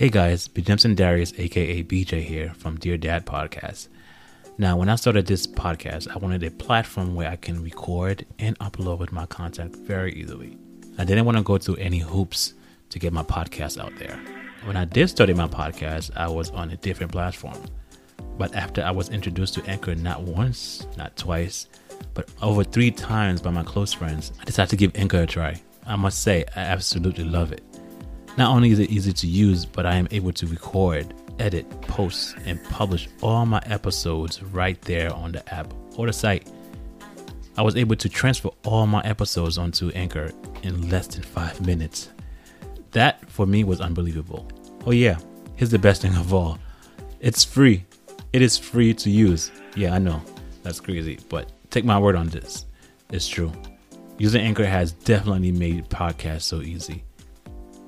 Hey guys, B. Jimson Darius, aka BJ here from Dear Dad Podcast. Now, when I started this podcast, I wanted a platform where I can record and upload my content very easily. I didn't want to go through any hoops to get my podcast out there. When I did start my podcast, I was on a different platform. But after I was introduced to Anchor not once, not twice, but over three times by my close friends, I decided to give Anchor a try. I must say, I absolutely love it. Not only is it easy to use, but I am able to record, edit, post, and publish all my episodes right there on the app or the site. I was able to transfer all my episodes onto Anchor in less than five minutes. That for me was unbelievable. Oh, yeah, here's the best thing of all it's free. It is free to use. Yeah, I know, that's crazy, but take my word on this. It's true. Using Anchor has definitely made podcasts so easy.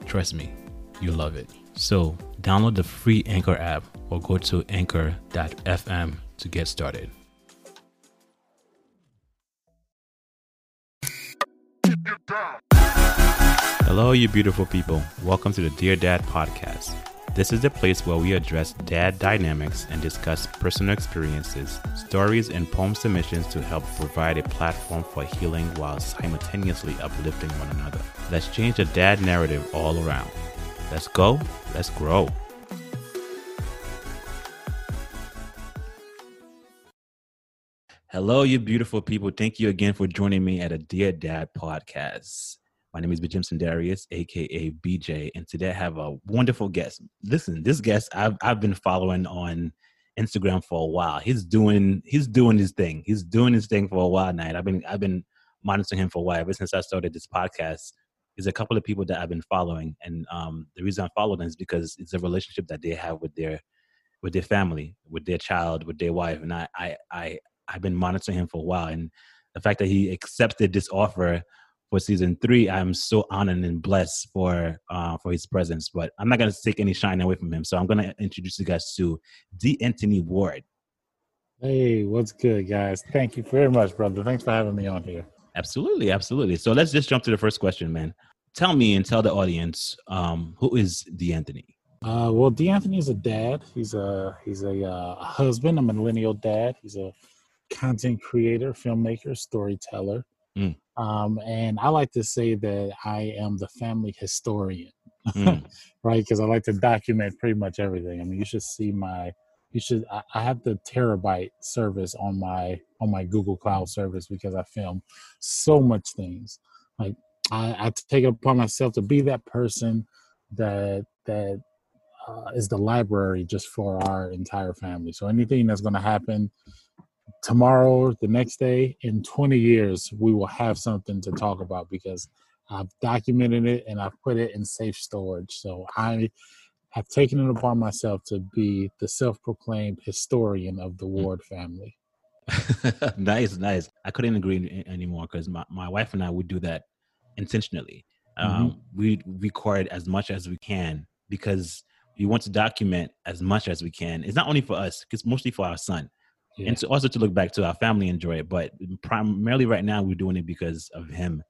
Trust me, you'll love it. So, download the free Anchor app or go to anchor.fm to get started. Hello, you beautiful people. Welcome to the Dear Dad podcast. This is the place where we address dad dynamics and discuss personal experiences, stories, and poem submissions to help provide a platform for healing while simultaneously uplifting one another. Let's change the dad narrative all around. Let's go, let's grow. Hello, you beautiful people. Thank you again for joining me at a Dear Dad podcast. My name is Jimson Darius, aka BJ, and today I have a wonderful guest. Listen, this guest I've I've been following on Instagram for a while. He's doing he's doing his thing. He's doing his thing for a while now. I've been I've been monitoring him for a while ever since I started this podcast. There's a couple of people that I've been following, and um, the reason I follow them is because it's a relationship that they have with their with their family, with their child, with their wife, and I I I I've been monitoring him for a while, and the fact that he accepted this offer for season three, I'm so honored and blessed for uh, for his presence. But I'm not gonna take any shine away from him, so I'm gonna introduce you guys to D'Anthony Ward. Hey, what's good, guys? Thank you very much, brother. Thanks for having me on here. Absolutely, absolutely. So let's just jump to the first question, man. Tell me and tell the audience um, who is D'Anthony. Uh, well, D'Anthony is a dad. He's a he's a uh, husband, a millennial dad. He's a content creator, filmmaker, storyteller. Mm. Um, and I like to say that I am the family historian, mm. right? Because I like to document pretty much everything. I mean, you should see my, you should. I, I have the terabyte service on my on my Google Cloud service because I film so much things. Like I, I take it upon myself to be that person that that uh, is the library just for our entire family. So anything that's going to happen tomorrow, the next day, in 20 years, we will have something to talk about because I've documented it and I've put it in safe storage. So I have taken it upon myself to be the self-proclaimed historian of the mm. Ward family. nice, nice. I couldn't agree anymore because my, my wife and I would do that intentionally. Mm-hmm. Um, we record as much as we can because we want to document as much as we can. It's not only for us, it's mostly for our son yeah. and to also to look back to our family enjoy it. But primarily right now we're doing it because of him.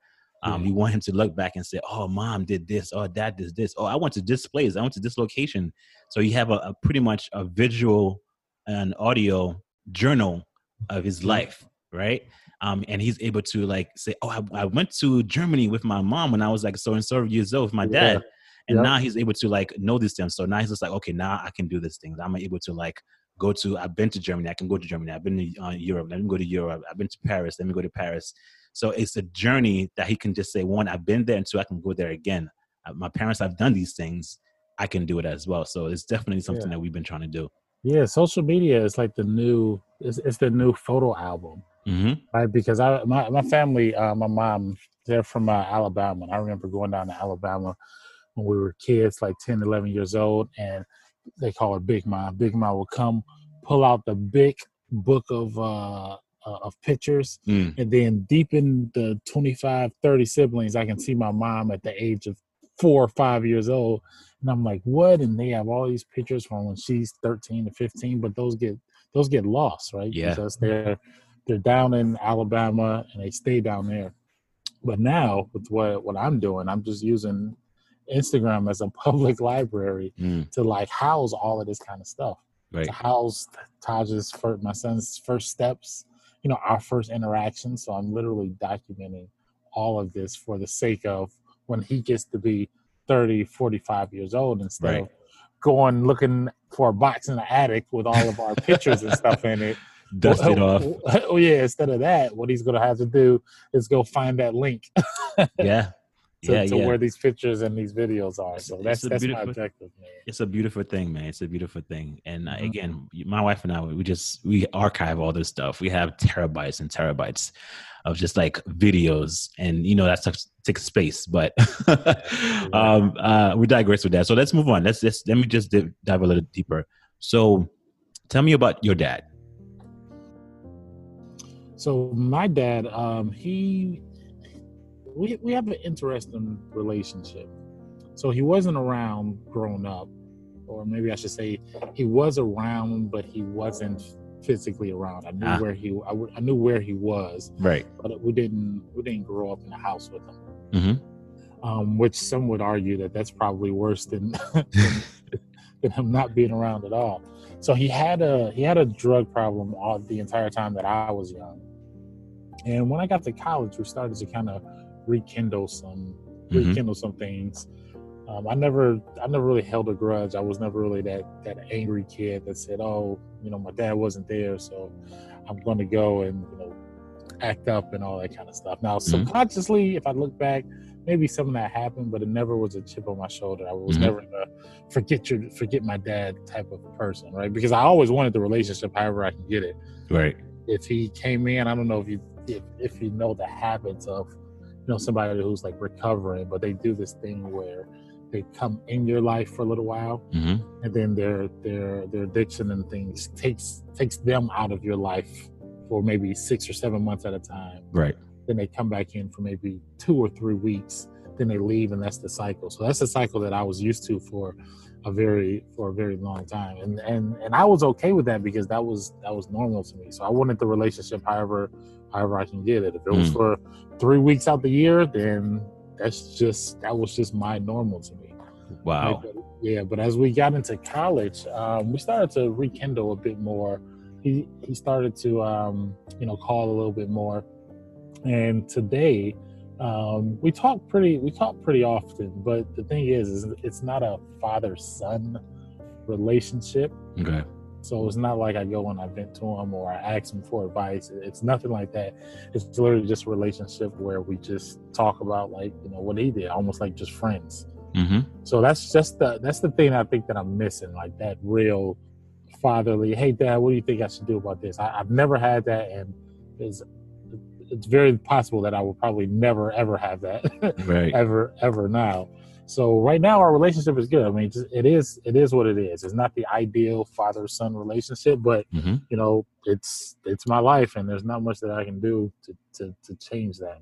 Um, yeah. We want him to look back and say, "Oh, mom did this. Oh, dad did this. Oh, I went to this place. I went to this location." So you have a, a pretty much a visual and audio journal of his life, right? Um, and he's able to like say, "Oh, I, I, went to Germany with my mom when I was like so and so years old with my dad." Yeah. And yep. now he's able to like know these things. So now he's just like, okay, now I can do these things. I'm able to like go to i've been to germany i can go to germany i've been to uh, europe let me go to europe i've been to paris let me go to paris. So it's a journey that he can just say one i've been there and two i can go there again. Uh, my parents have done these things i can do it as well. So it's definitely something yeah. that we've been trying to do. Yeah social media is like the new it's, it's the new photo album. Mm-hmm. right because i my, my family uh, my mom they're from uh, alabama and i remember going down to alabama when we were kids like 10 11 years old and they call her Big Mom. Big Mom will come pull out the big book of uh, uh, of pictures, mm. and then deep in the 25, 30 siblings, I can see my mom at the age of four or five years old, and I'm like, what? And they have all these pictures from when she's 13 to 15, but those get those get lost, right? Yeah, because they're they're down in Alabama and they stay down there. But now with what what I'm doing, I'm just using Instagram as a public library mm. to like house all of this kind of stuff. Right. To house Taj's first, my son's first steps, you know, our first interaction. So I'm literally documenting all of this for the sake of when he gets to be 30, 45 years old instead right. of going looking for a box in the attic with all of our pictures and stuff in it. Dust it off. Oh yeah, instead of that, what he's gonna have to do is go find that link. yeah. To, yeah, to yeah. where these pictures and these videos are. So that's that's my objective, man. It's a beautiful thing, man. It's a beautiful thing. And uh, mm-hmm. again, my wife and I, we just we archive all this stuff. We have terabytes and terabytes of just like videos, and you know that takes takes space. But um, uh, we digress with that. So let's move on. Let's just let me just dive, dive a little deeper. So, tell me about your dad. So my dad, um, he we we have an interesting relationship. So he wasn't around growing up, or maybe I should say he was around, but he wasn't physically around. I knew ah. where he I, w- I knew where he was, right? But we didn't we didn't grow up in the house with him. Mm-hmm. Um, which some would argue that that's probably worse than, than, than him not being around at all. So he had a he had a drug problem all the entire time that I was young. And when I got to college, we started to kind of rekindle some mm-hmm. rekindle some things. Um, I never I never really held a grudge. I was never really that that angry kid that said, "Oh, you know, my dad wasn't there, so I'm going to go and you know act up and all that kind of stuff." Now, mm-hmm. subconsciously, if I look back, maybe some of that happened, but it never was a chip on my shoulder. I was mm-hmm. never a forget your forget my dad type of person, right? Because I always wanted the relationship, however I can get it. Right. If he came in, I don't know if you if if you know the habits of know somebody who's like recovering, but they do this thing where they come in your life for a little while, mm-hmm. and then their their their addiction and things takes takes them out of your life for maybe six or seven months at a time. Right. Then they come back in for maybe two or three weeks. Then they leave, and that's the cycle. So that's the cycle that I was used to for a very for a very long time, and and and I was okay with that because that was that was normal to me. So I wanted the relationship, however however I can get it. If it was mm. for three weeks out the year, then that's just that was just my normal to me. Wow. But, yeah, but as we got into college, um, we started to rekindle a bit more. He he started to um, you know call a little bit more, and today um, we talk pretty we talk pretty often. But the thing is, is it's not a father son relationship. Okay. So it's not like I go and I vent to him or I ask him for advice. It's nothing like that. It's literally just a relationship where we just talk about like you know what he did, almost like just friends. Mm-hmm. So that's just the that's the thing I think that I'm missing, like that real fatherly. Hey, Dad, what do you think I should do about this? I, have never had that, and it's it's very possible that I will probably never ever have that, right. ever ever now. So right now our relationship is good. I mean, it is it is what it is. It's not the ideal father son relationship, but mm-hmm. you know, it's it's my life, and there's not much that I can do to to, to change that.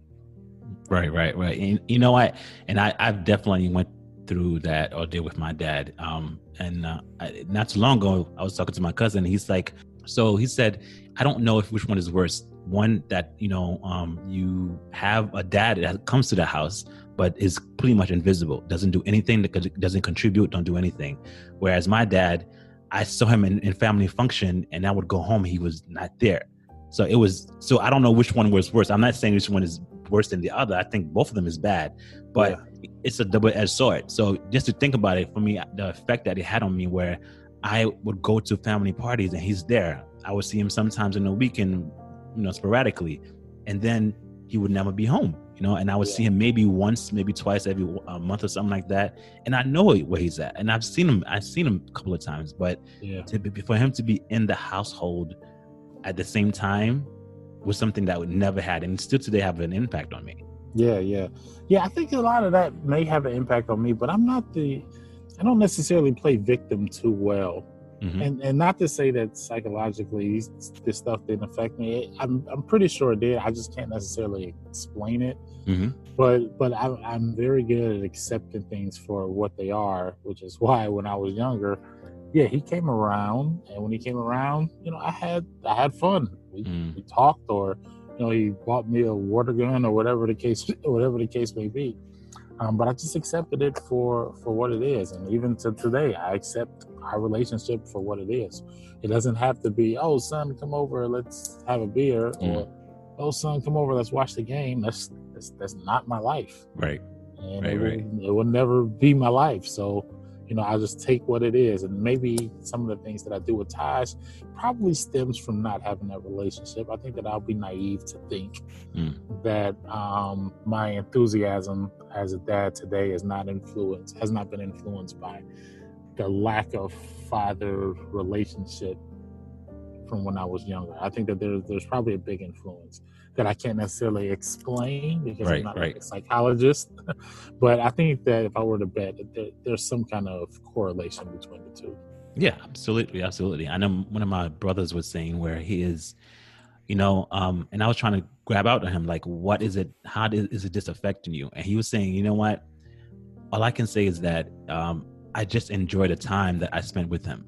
Right, right, right. And you know what? And I I've definitely went through that or did with my dad. Um, and uh, I, not too long ago, I was talking to my cousin. He's like, so he said, I don't know if which one is worse. One that you know, um, you have a dad that comes to the house but is pretty much invisible. Doesn't do anything that doesn't contribute. Don't do anything. Whereas my dad, I saw him in, in family function, and I would go home. He was not there. So it was. So I don't know which one was worse. I'm not saying which one is worse than the other. I think both of them is bad, but yeah. it's a double-edged sword. So just to think about it, for me, the effect that it had on me, where I would go to family parties and he's there. I would see him sometimes in the weekend, you know, sporadically, and then he would never be home you know, and I would yeah. see him maybe once, maybe twice every uh, month or something like that. And I know where he's at, and I've seen him. I've seen him a couple of times, but yeah. to, for him to be in the household at the same time was something that would never had, and still today have an impact on me. Yeah, yeah, yeah. I think a lot of that may have an impact on me, but I'm not the. I don't necessarily play victim too well. Mm-hmm. And and not to say that psychologically this stuff didn't affect me. I'm I'm pretty sure it did. I just can't necessarily explain it. Mm-hmm. But but I'm I'm very good at accepting things for what they are, which is why when I was younger, yeah, he came around, and when he came around, you know, I had I had fun. We, mm. we talked, or you know, he bought me a water gun or whatever the case whatever the case may be. Um, but I just accepted it for for what it is, and even to today, I accept our relationship for what it is. It doesn't have to be, oh son, come over, let's have a beer, mm. or oh son, come over, let's watch the game. That's that's, that's not my life. Right. And right, it, right. Will, it will never be my life. So you know, I just take what it is. And maybe some of the things that I do with Taj probably stems from not having that relationship. I think that I'll be naive to think mm. that um, my enthusiasm as a dad today is not influenced, has not been influenced by the lack of father relationship from when I was younger. I think that there's there's probably a big influence that I can't necessarily explain because right, I'm not right. a psychologist. but I think that if I were to bet, there, there's some kind of correlation between the two. Yeah, absolutely, absolutely. I know one of my brothers was saying where he is, you know, um, and I was trying to grab out to him like, what is it? How is, is it just affecting you? And he was saying, you know what? All I can say is that um, I just enjoy the time that I spent with him.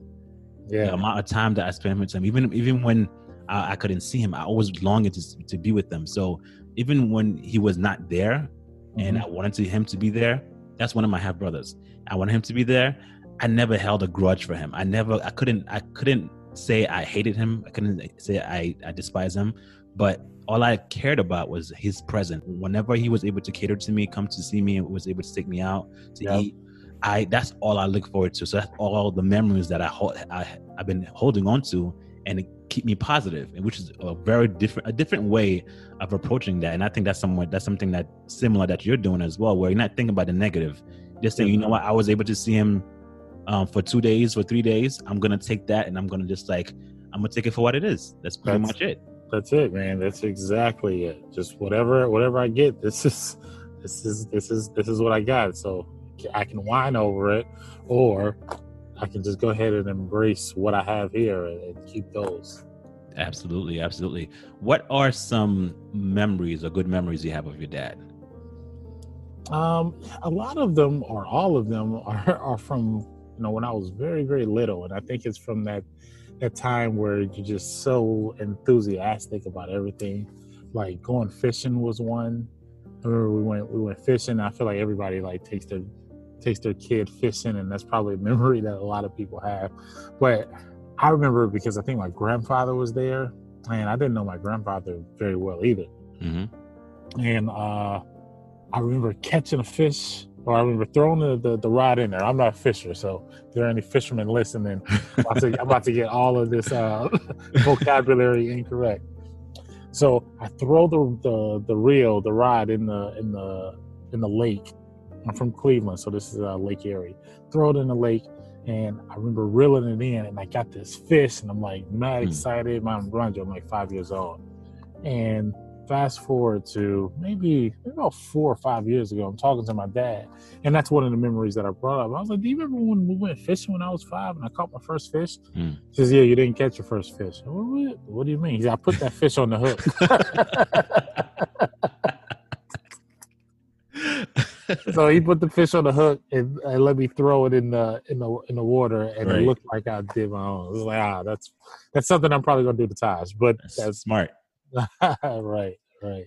Yeah, the amount of time that I spent with him, even even when I, I couldn't see him. I always longed to to be with them. So even when he was not there, mm-hmm. and I wanted to, him to be there, that's one of my half brothers. I wanted him to be there. I never held a grudge for him. I never. I couldn't. I couldn't say I hated him. I couldn't say I I despise him. But all I cared about was his presence. Whenever he was able to cater to me, come to see me, and was able to take me out to yep. eat, I that's all I look forward to. So that's all the memories that I hold. I I've been holding on to, and keep me positive, which is a very different a different way of approaching that. And I think that's somewhat that's something that similar that you're doing as well, where you're not thinking about the negative. Just saying, you know what, I was able to see him um, for two days, for three days. I'm gonna take that, and I'm gonna just like I'm gonna take it for what it is. That's pretty that's, much it. That's it, man. That's exactly it. Just whatever whatever I get. This is this is this is this is what I got. So I can whine over it, or I can just go ahead and embrace what I have here and, and keep those. Absolutely, absolutely. What are some memories or good memories you have of your dad? Um, a lot of them, or all of them, are, are from you know when I was very very little, and I think it's from that that time where you're just so enthusiastic about everything. Like going fishing was one. I remember we went we went fishing. I feel like everybody like takes their takes their kid fishing, and that's probably a memory that a lot of people have. But I remember because I think my grandfather was there, and I didn't know my grandfather very well either. Mm-hmm. And uh, I remember catching a fish, or I remember throwing the, the, the, rod in there. I'm not a fisher, so if there are any fishermen listening, I'm about to, I'm about to get all of this uh, vocabulary incorrect. So I throw the, the the reel, the rod in the in the in the lake, I'm from Cleveland, so this is uh, Lake Erie. Throw it in the lake, and I remember reeling it in, and I got this fish, and I'm like mad hmm. excited. I'm grunge. I'm like five years old, and fast forward to maybe, maybe about four or five years ago, I'm talking to my dad, and that's one of the memories that I brought up. I was like, "Do you remember when we went fishing when I was five and I caught my first fish?" Mm. He says, "Yeah, you didn't catch your first fish." What, what do you mean? He said, "I put that fish on the hook." so he put the fish on the hook and, and, let me throw it in the in the in the water, and right. it looked like I did my own. It was like, ah, that's that's something I'm probably gonna do to Taj, but that's, that's smart. right, right.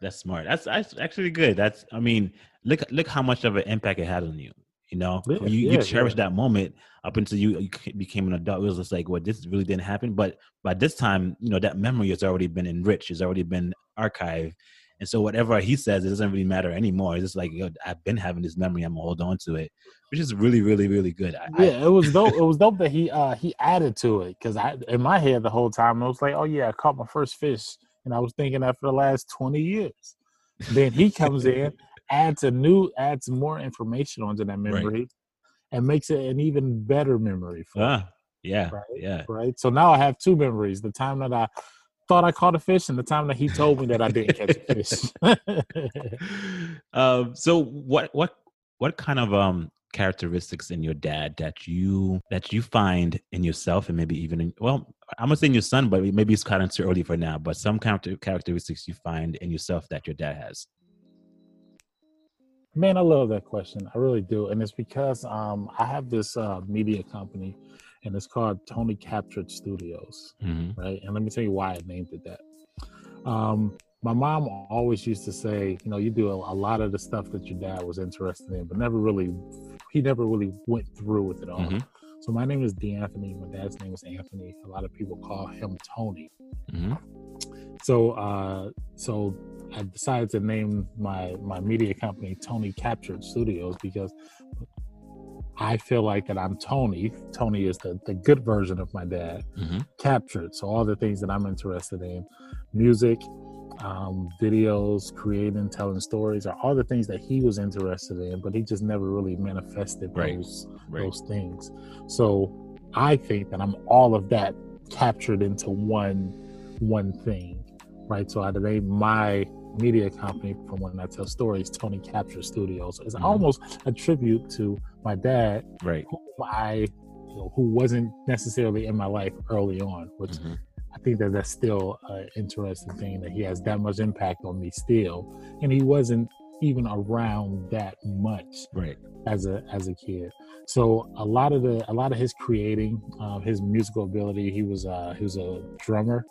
That's smart. That's, that's actually good. That's I mean, look look how much of an impact it had on you. You know, yeah, you, yeah, you cherish yeah. that moment up until you, you became an adult. It was just like, well, this really didn't happen. But by this time, you know, that memory has already been enriched. It's already been archived and so whatever he says, it doesn't really matter anymore. It's just like yo, I've been having this memory. I'm gonna hold on to it, which is really, really, really good. I, yeah, I, it was dope. it was dope that he uh he added to it because I in my head the whole time I was like, oh yeah, I caught my first fish, and I was thinking that for the last twenty years. Then he comes in, adds a new, adds more information onto that memory, right. and makes it an even better memory. For ah, yeah, right? yeah, right. So now I have two memories: the time that I thought I caught a fish and the time that he told me that I didn't catch a fish. um, so what what what kind of um characteristics in your dad that you that you find in yourself and maybe even in well i'm gonna say in your son but maybe it's kind of too early for now but some character, characteristics you find in yourself that your dad has? Man i love that question. I really do. And it's because um, i have this uh, media company and it's called Tony Captured Studios, mm-hmm. right? And let me tell you why I named it that. Um, my mom always used to say, you know, you do a, a, lot of the stuff that your dad was interested in, but never really, he never really went through with it all. Mm-hmm. So my name is D'Anthony. My dad's name is Anthony. A lot of people call him Tony. Mm-hmm. So, uh, so I decided to name my my media company Tony Captured Studios because I feel like that I'm Tony. Tony is the, the good version of my dad, mm-hmm. captured. So all the things that I'm interested in, music, um, videos, creating, telling stories, are all the things that he was interested in, but he just never really manifested right. those right. those things. So I think that I'm all of that captured into one one thing, right? So I named my media company from when I tell stories, Tony Capture Studios. It's mm-hmm. almost a tribute to my dad, right? Who I, you know, who wasn't necessarily in my life early on, which mm-hmm. I think that that's still an interesting thing that he has that much impact on me still, and he wasn't even around that much, right? As a as a kid, so a lot of the a lot of his creating, uh, his musical ability, he was uh, he was a drummer,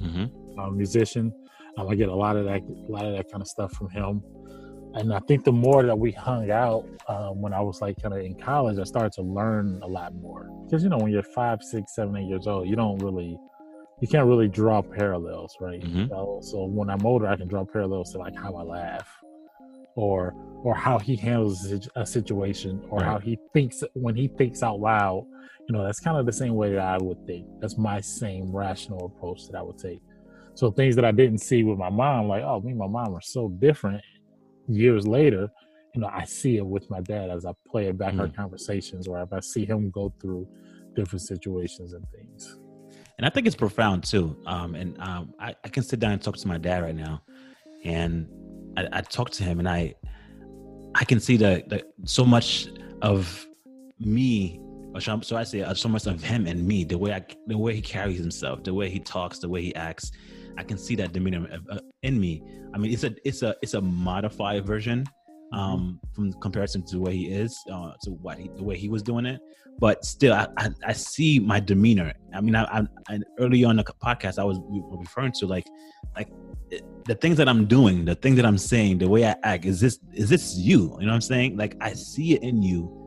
mm-hmm. a musician. Um, I get a lot of that, a lot of that kind of stuff from him. And I think the more that we hung out um, when I was like kind of in college, I started to learn a lot more. Because you know, when you're five, six, seven, eight years old, you don't really, you can't really draw parallels, right? Mm-hmm. So, so when I'm older, I can draw parallels to like how I laugh, or or how he handles a situation, or right. how he thinks when he thinks out loud. You know, that's kind of the same way that I would think. That's my same rational approach that I would take. So things that I didn't see with my mom, like, oh, me and my mom are so different years later, you know, I see it with my dad as I play it back mm. our conversations or if I see him go through different situations and things. And I think it's profound too. Um, and um, I, I, can sit down and talk to my dad right now, and I, I talk to him, and I I can see that the so much of me so I say uh, so much of him and me, the way I, the way he carries himself, the way he talks, the way he acts, I can see that demeanor uh, in me. I mean, it's a it's a it's a modified version mm-hmm. um, from comparison to the way he is, uh, to what he, the way he was doing it. But still, I, I, I see my demeanor. I mean, I, I, I, early on the podcast, I was referring to like like the things that I'm doing, the things that I'm saying, the way I act. Is this is this you? You know what I'm saying? Like I see it in you.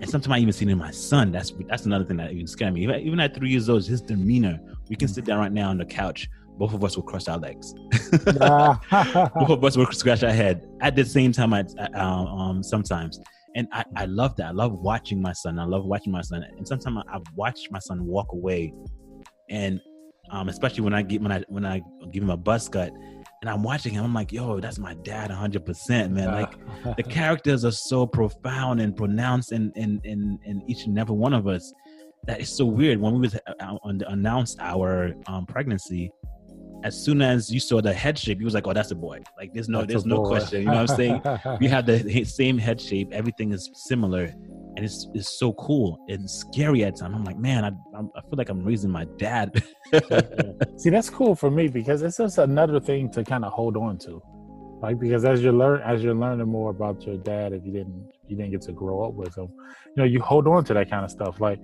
And sometimes I even see it in my son. That's that's another thing that even scared me. Even, even at three years old, his demeanor. We can sit down right now on the couch both of us will cross our legs. both of us will scratch our head at the same time. I, um, um, sometimes, and I, I love that. I love watching my son. I love watching my son, and sometimes I, I've watched my son walk away, and um, especially when I get when I when I give him a buzz cut, and I'm watching him, I'm like, yo, that's my dad 100%, man. Like the characters are so profound and pronounced in, in, in, in each and every one of us That is so weird. When we was uh, announced our um, pregnancy, as soon as you saw the head shape, he was like, "Oh, that's a boy." Like there's no, that's there's no boy. question. You know what I'm saying? we have the same head shape. Everything is similar, and it's it's so cool and scary at times. I'm like, man, I I feel like I'm raising my dad. See, that's cool for me because it's just another thing to kind of hold on to, right? Because as you learn, as you're learning more about your dad, if you didn't you didn't get to grow up with him, you know, you hold on to that kind of stuff. Like,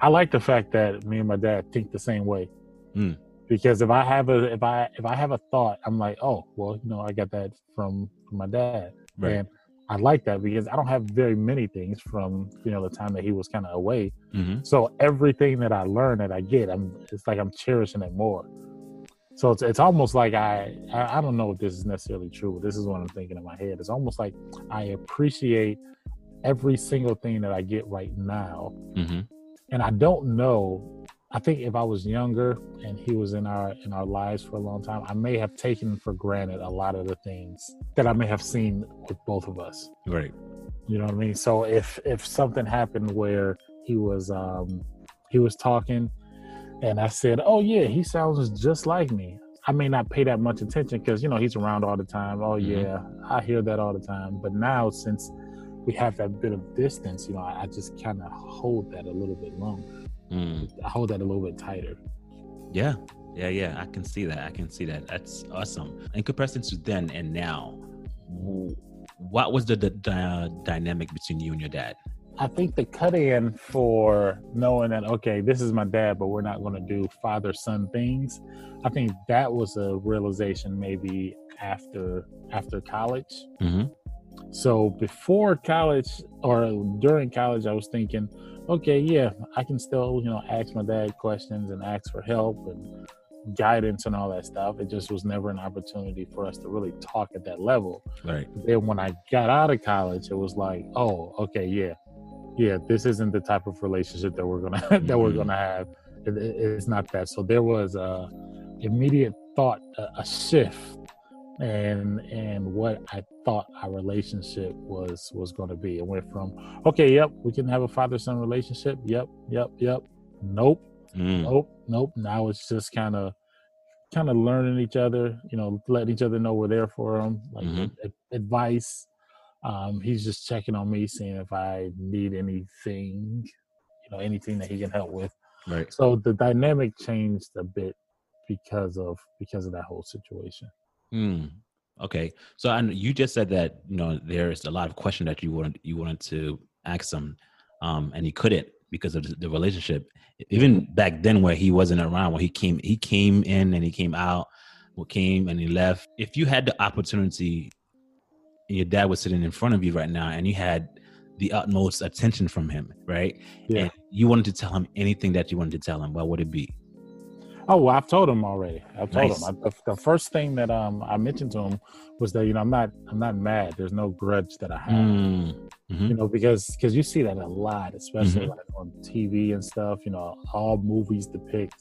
I like the fact that me and my dad think the same way. Mm because if I have a if I if I have a thought, I'm like, oh, well, you know, I got that from, from my dad, right. and I like that because I don't have very many things from you know the time that he was kind of away. Mm-hmm. So everything that I learn that I get, I'm it's like I'm cherishing it more. So it's it's almost like I, I I don't know if this is necessarily true, this is what I'm thinking in my head. It's almost like I appreciate every single thing that I get right now, mm-hmm. and I don't know I think if I was younger and he was in our in our lives for a long time, I may have taken for granted a lot of the things that I may have seen with both of us. Right. You know what I mean? So if if something happened where he was um he was talking and I said, "Oh yeah, he sounds just like me." I may not pay that much attention because you know he's around all the time. Oh mm-hmm. yeah, I hear that all the time. But now since we have that bit of distance, you know, I, I just kind of hold that a little bit longer. Mm. Hold that a little bit tighter. Yeah, yeah, yeah. I can see that. I can see that. That's awesome. In comparison to then and now, what was the, the, the dynamic between you and your dad? I think the cut in for knowing that okay, this is my dad, but we're not going to do father son things. I think that was a realization maybe after after college. Mm-hmm. So before college or during college, I was thinking, okay, yeah, I can still you know ask my dad questions and ask for help and guidance and all that stuff. It just was never an opportunity for us to really talk at that level. Right. Then when I got out of college, it was like, oh, okay, yeah, yeah, this isn't the type of relationship that we're gonna that mm-hmm. we're gonna have. It, it, it's not that. So there was a immediate thought, a, a shift, and and what I thought our relationship was was going to be. It went from okay, yep, we can have a father son relationship. Yep, yep, yep. Nope, mm. nope, nope. Now it's just kind of kind of learning each other. You know, letting each other know we're there for them, like mm-hmm. advice um, he's just checking on me, seeing if I need anything, you know, anything that he can help with. Right. So the dynamic changed a bit because of because of that whole situation. Hmm. Okay. So and you just said that you know there's a lot of questions that you wanted you wanted to ask him, um, and he couldn't because of the relationship. Even back then, where he wasn't around, when he came, he came in and he came out, what came and he left. If you had the opportunity and your dad was sitting in front of you right now and you had the utmost attention from him, right? Yeah. And you wanted to tell him anything that you wanted to tell him, what would it be? Oh, well, I've told him already. I've told nice. him. I, the, the, first thing that um I mentioned to him was that you know I'm not I'm not mad. There's no grudge that I have. Mm. Mm-hmm. You know because because you see that a lot, especially mm-hmm. like on TV and stuff. You know, all movies depict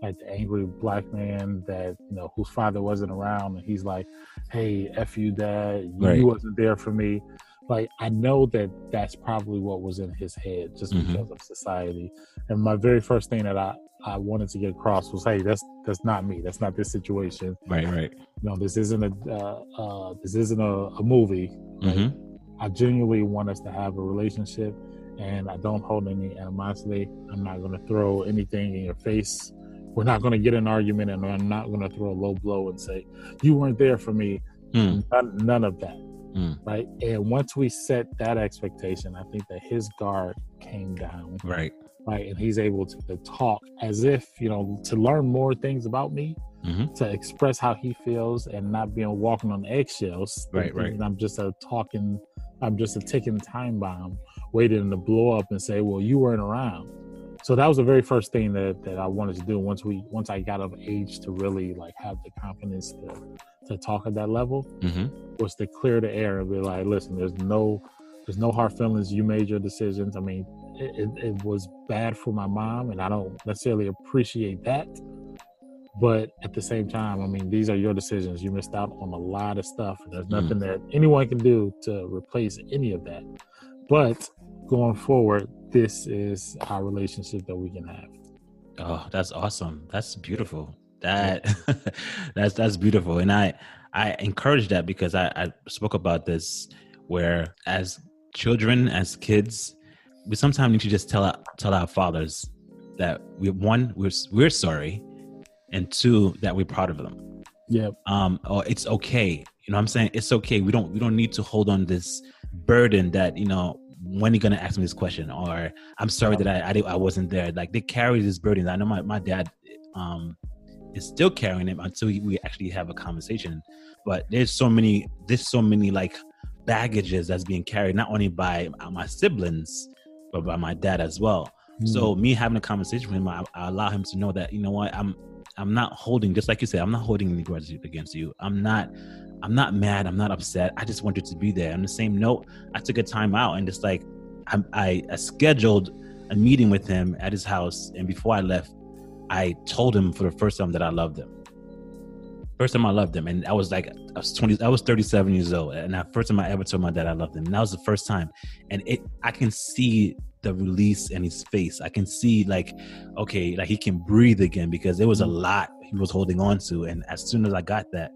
like the angry black man that you know whose father wasn't around and he's like hey f you dad you right. wasn't there for me like i know that that's probably what was in his head just mm-hmm. because of society and my very first thing that i i wanted to get across was hey that's that's not me that's not this situation right right no this isn't a uh, uh this isn't a, a movie right? mm-hmm. i genuinely want us to have a relationship and i don't hold any animosity i'm not going to throw anything in your face we're not going to get an argument and I'm not going to throw a low blow and say, you weren't there for me. Mm. None, none, of that. Mm. Right. And once we set that expectation, I think that his guard came down. Right. Right. And he's able to, to talk as if, you know, to learn more things about me, mm-hmm. to express how he feels and not being walking on eggshells. Right. Right. And I'm just a talking, I'm just a ticking time bomb waiting to blow up and say, well, you weren't around so that was the very first thing that, that I wanted to do once we once I got of age to really like have the confidence to to talk at that level mm-hmm. was to clear the air and be like, listen, there's no there's no hard feelings. You made your decisions. I mean, it, it, was bad for my mom, and I don't necessarily appreciate that. But at the same time, I mean, these are your decisions. You missed out on a lot of stuff, and there's nothing mm. that anyone can do to replace any of that. But going forward, this is our relationship that we can have. Oh, that's awesome. That's beautiful. That that's that's beautiful. And I I encourage that because I, I spoke about this where as children, as kids, we sometimes need to just tell our, tell our fathers that we one we're we're sorry, and two that we're proud of them. Yeah. Um. Or it's okay. You know, what I'm saying it's okay. We don't we don't need to hold on this burden that you know when are you gonna ask me this question or i'm sorry that i i, I wasn't there like they carry this burden i know my, my dad um is still carrying it until we actually have a conversation but there's so many there's so many like baggages that's being carried not only by my siblings but by my dad as well mm. so me having a conversation with him I, I allow him to know that you know what i'm i'm not holding just like you said i'm not holding any grudges against you i'm not I'm not mad. I'm not upset. I just wanted to be there. On the same note, I took a time out and just like I, I, I scheduled a meeting with him at his house. And before I left, I told him for the first time that I loved him. First time I loved him, and I was like, I was twenty, I was thirty-seven years old, and the first time I ever told my dad I loved him, and that was the first time, and it, I can see the release in his face. I can see like, okay, like he can breathe again because there was a mm. lot he was holding on to, and as soon as I got that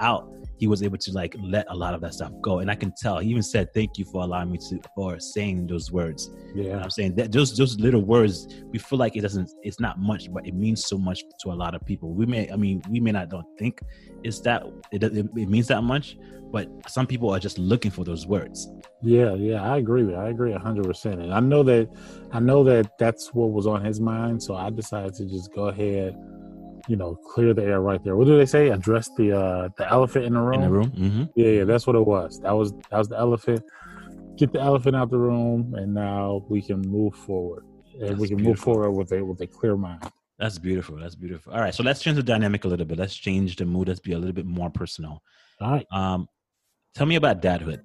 out, he was able to like let a lot of that stuff go. And I can tell he even said, thank you for allowing me to, for saying those words. Yeah. You know I'm saying that those, those little words, we feel like it doesn't, it's not much, but it means so much to a lot of people. We may, I mean, we may not don't think it's that, it, it, it means that much, but some people are just looking for those words. Yeah, yeah, I agree with. I agree hundred percent, and I know that I know that that's what was on his mind. So I decided to just go ahead, you know, clear the air right there. What do they say? Address the uh the elephant in the room. In the room. Mm-hmm. Yeah, yeah, that's what it was. That was that was the elephant. Get the elephant out the room, and now we can move forward. And That's we can move forward with a with a clear mind. That's beautiful. That's beautiful. All right, so let's change the dynamic a little bit. Let's change the mood. Let's be a little bit more personal. All right. Um, tell me about dadhood.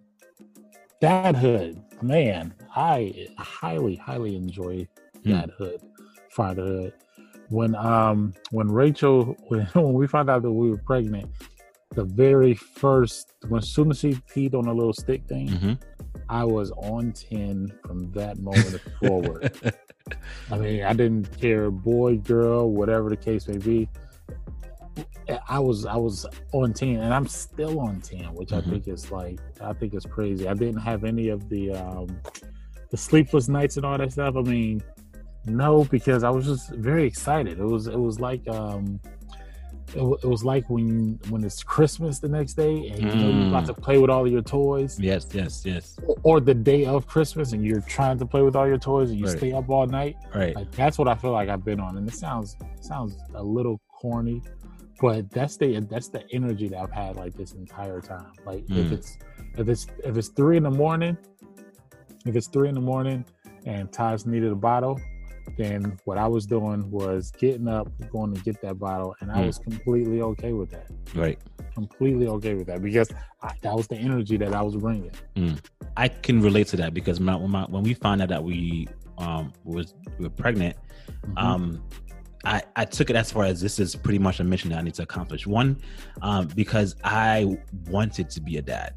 dadhood man i highly highly enjoy Hmm. dadhood fatherhood when um when rachel when, when we found out that we were pregnant the very first when soon as she peed on a little stick thing Mm-hmm. i was on 10 from that moment forward i mean i didn't care boy girl whatever the case may be I was I was on ten, and I'm still on ten, which Mhm. I think is like I think is crazy. I didn't have any of the um, the sleepless nights and all that stuff. I mean, no, because I was just very excited. It was it was like um, it, wa- it was like when when it's Christmas the next day, and you know you're about Mm. to play with all your toys, yes, yes, yes. or the day of Christmas, and you're trying to play with all your toys, and you Right. stay up all night. Right. Like that's what I feel like I've been on, and it sounds sounds a little corny, but that's the that's the energy that I've had like this entire time. Like if Mm. it's if it's if it's three in the morning, if it's three in the morning and Taj needed a bottle, then what I was doing was getting up, going to get that bottle, and I Mm. was completely okay with that. Right. Completely okay with that because I, that was the energy that I was bringing. I can relate to that because my, when, my, when we found out that we um was we were pregnant, Mhm. um, I I took it as far as this is pretty much a mission that I need to accomplish. One, um, because I wanted to be a dad.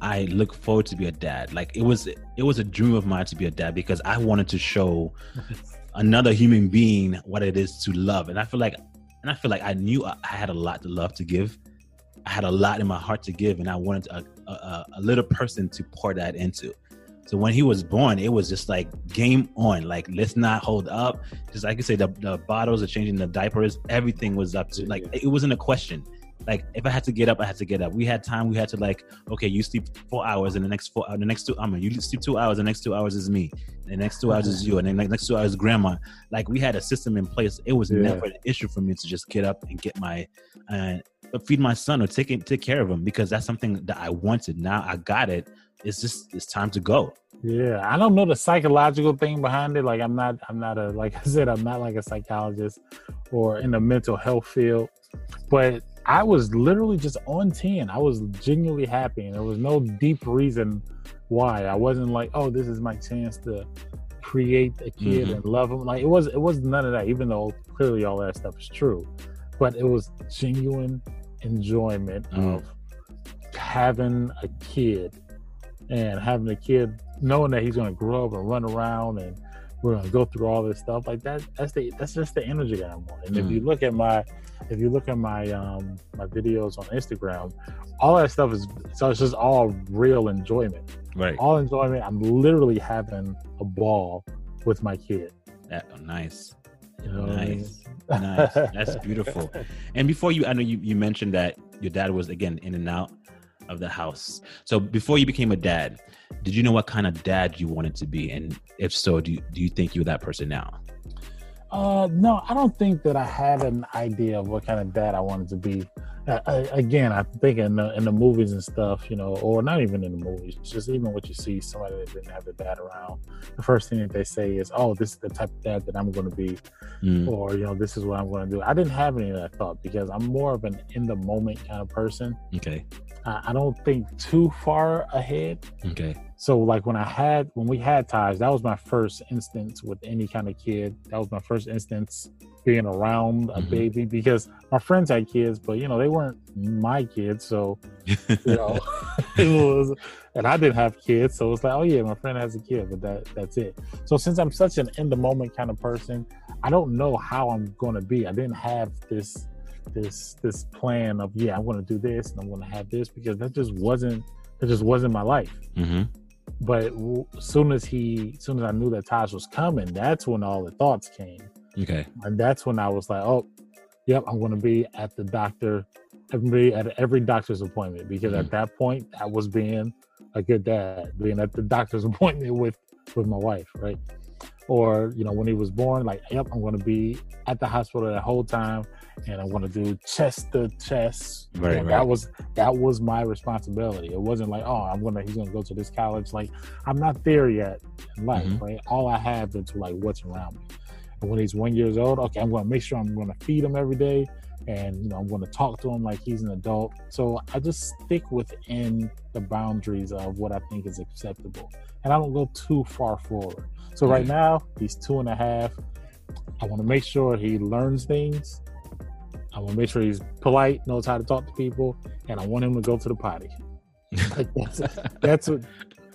I look forward to be a dad. Like it was it was a dream of mine to be a dad because I wanted to show another human being what it is to love. And I feel like and I feel like I knew I I had a lot to love to give. I had a lot in my heart to give, and I wanted a, a, a- little person to pour that into. So when he was born, it was just like game on. Like let's not hold up. Just like you say, the, the bottles are changing, the diapers, everything was up to like it wasn't a question. Like if I had to get up, I had to get up. We had time. We had to like, okay, you sleep four hours, and the next four, the next two, I mean, you sleep two hours. The next two hours is me. The next two hours is mm-hmm. you, and then the next two hours is grandma. Like we had a system in place. It was Yeah. never an issue for me to just get up and get my and feed my son or take take care of him because that's something that I wanted. Now I got it. It's just it's time to go. Yeah, I don't know the psychological thing behind it. Like I'm not I'm not a like I said, I'm not like a psychologist or in the mental health field. But I was literally just on 10. I was genuinely happy and there was no deep reason why. I wasn't like, oh, this is my chance to create a kid Mhm. and love him. Like it was it was none of that, even though clearly all that stuff is true. But it was genuine enjoyment Mm. of having a kid and having a kid knowing that he's going to grow up and run around and we're to go through all this stuff like that that's the that's just the energy that i'm on and if Mm. you look at my if you look at my um my videos on instagram all that stuff is so it's just all real enjoyment Right. all enjoyment i'm literally having a ball with my kid That, oh, nice. you know what I mean? Nice. Nice. That's beautiful. And before you, I know you, you mentioned that your dad was again in and out of the house. So before you became a dad, did you know what kind of dad you wanted to be? And if so, do you, do you think you're that person now? Uh, no, I don't think that I had an idea of what kind of dad I wanted to be. Uh, I, again, I think in the, in the movies and stuff, you know, or not even in the movies, just even what you see somebody that didn't have their dad around, the first thing that they say is, "Oh, this is the type of dad that I'm going to be," Mm, or you know, "This is what I'm going to do." I didn't have any of that thought because I'm more of an in the moment kind of person. okay. I, I don't think too far ahead. Okay. So like when I had when we had Taj, that was my first instance with any kind of kid. That was my first instance being around a Mhm. baby because my friends had kids, but you know they weren't my kids. So you know it was, and I didn't have kids, so it's like, oh yeah, my friend has a kid, but that that's it. So since I'm such an in the moment kind of person, I don't know how I'm going to be. I didn't have this this this plan of yeah, I'm going to do this and I'm going to have this because that just wasn't that just wasn't my life hmm but w- soon as he soon as i knew that taj was coming that's when all the thoughts came Okay. and that's when i was like oh yep i'm going to be at the doctor everybody at every doctor's appointment because Mhm. at that point that was being a good dad, being at the doctor's appointment with with my wife, right? Or you know, when he was born, like, yep, I'm going to be at the hospital that whole time, and I'm going to do chest to chest. Right, right. That was that was my responsibility. It wasn't like, oh, I'm gonna he's gonna go to this college. Like, I'm not there yet in life, mm-hmm. right? All I have is like what's around me. And when he's one years old, okay, I'm going to make sure I'm going to feed him every day and you know i'm going to talk to him like he's an adult so i just stick within the boundaries of what i think is acceptable and i don't go too far forward so right now he's two and a half. I want to make sure he learns things. I want to make sure he's polite knows how to talk to people and i want him to go to the potty. Like that's, that's what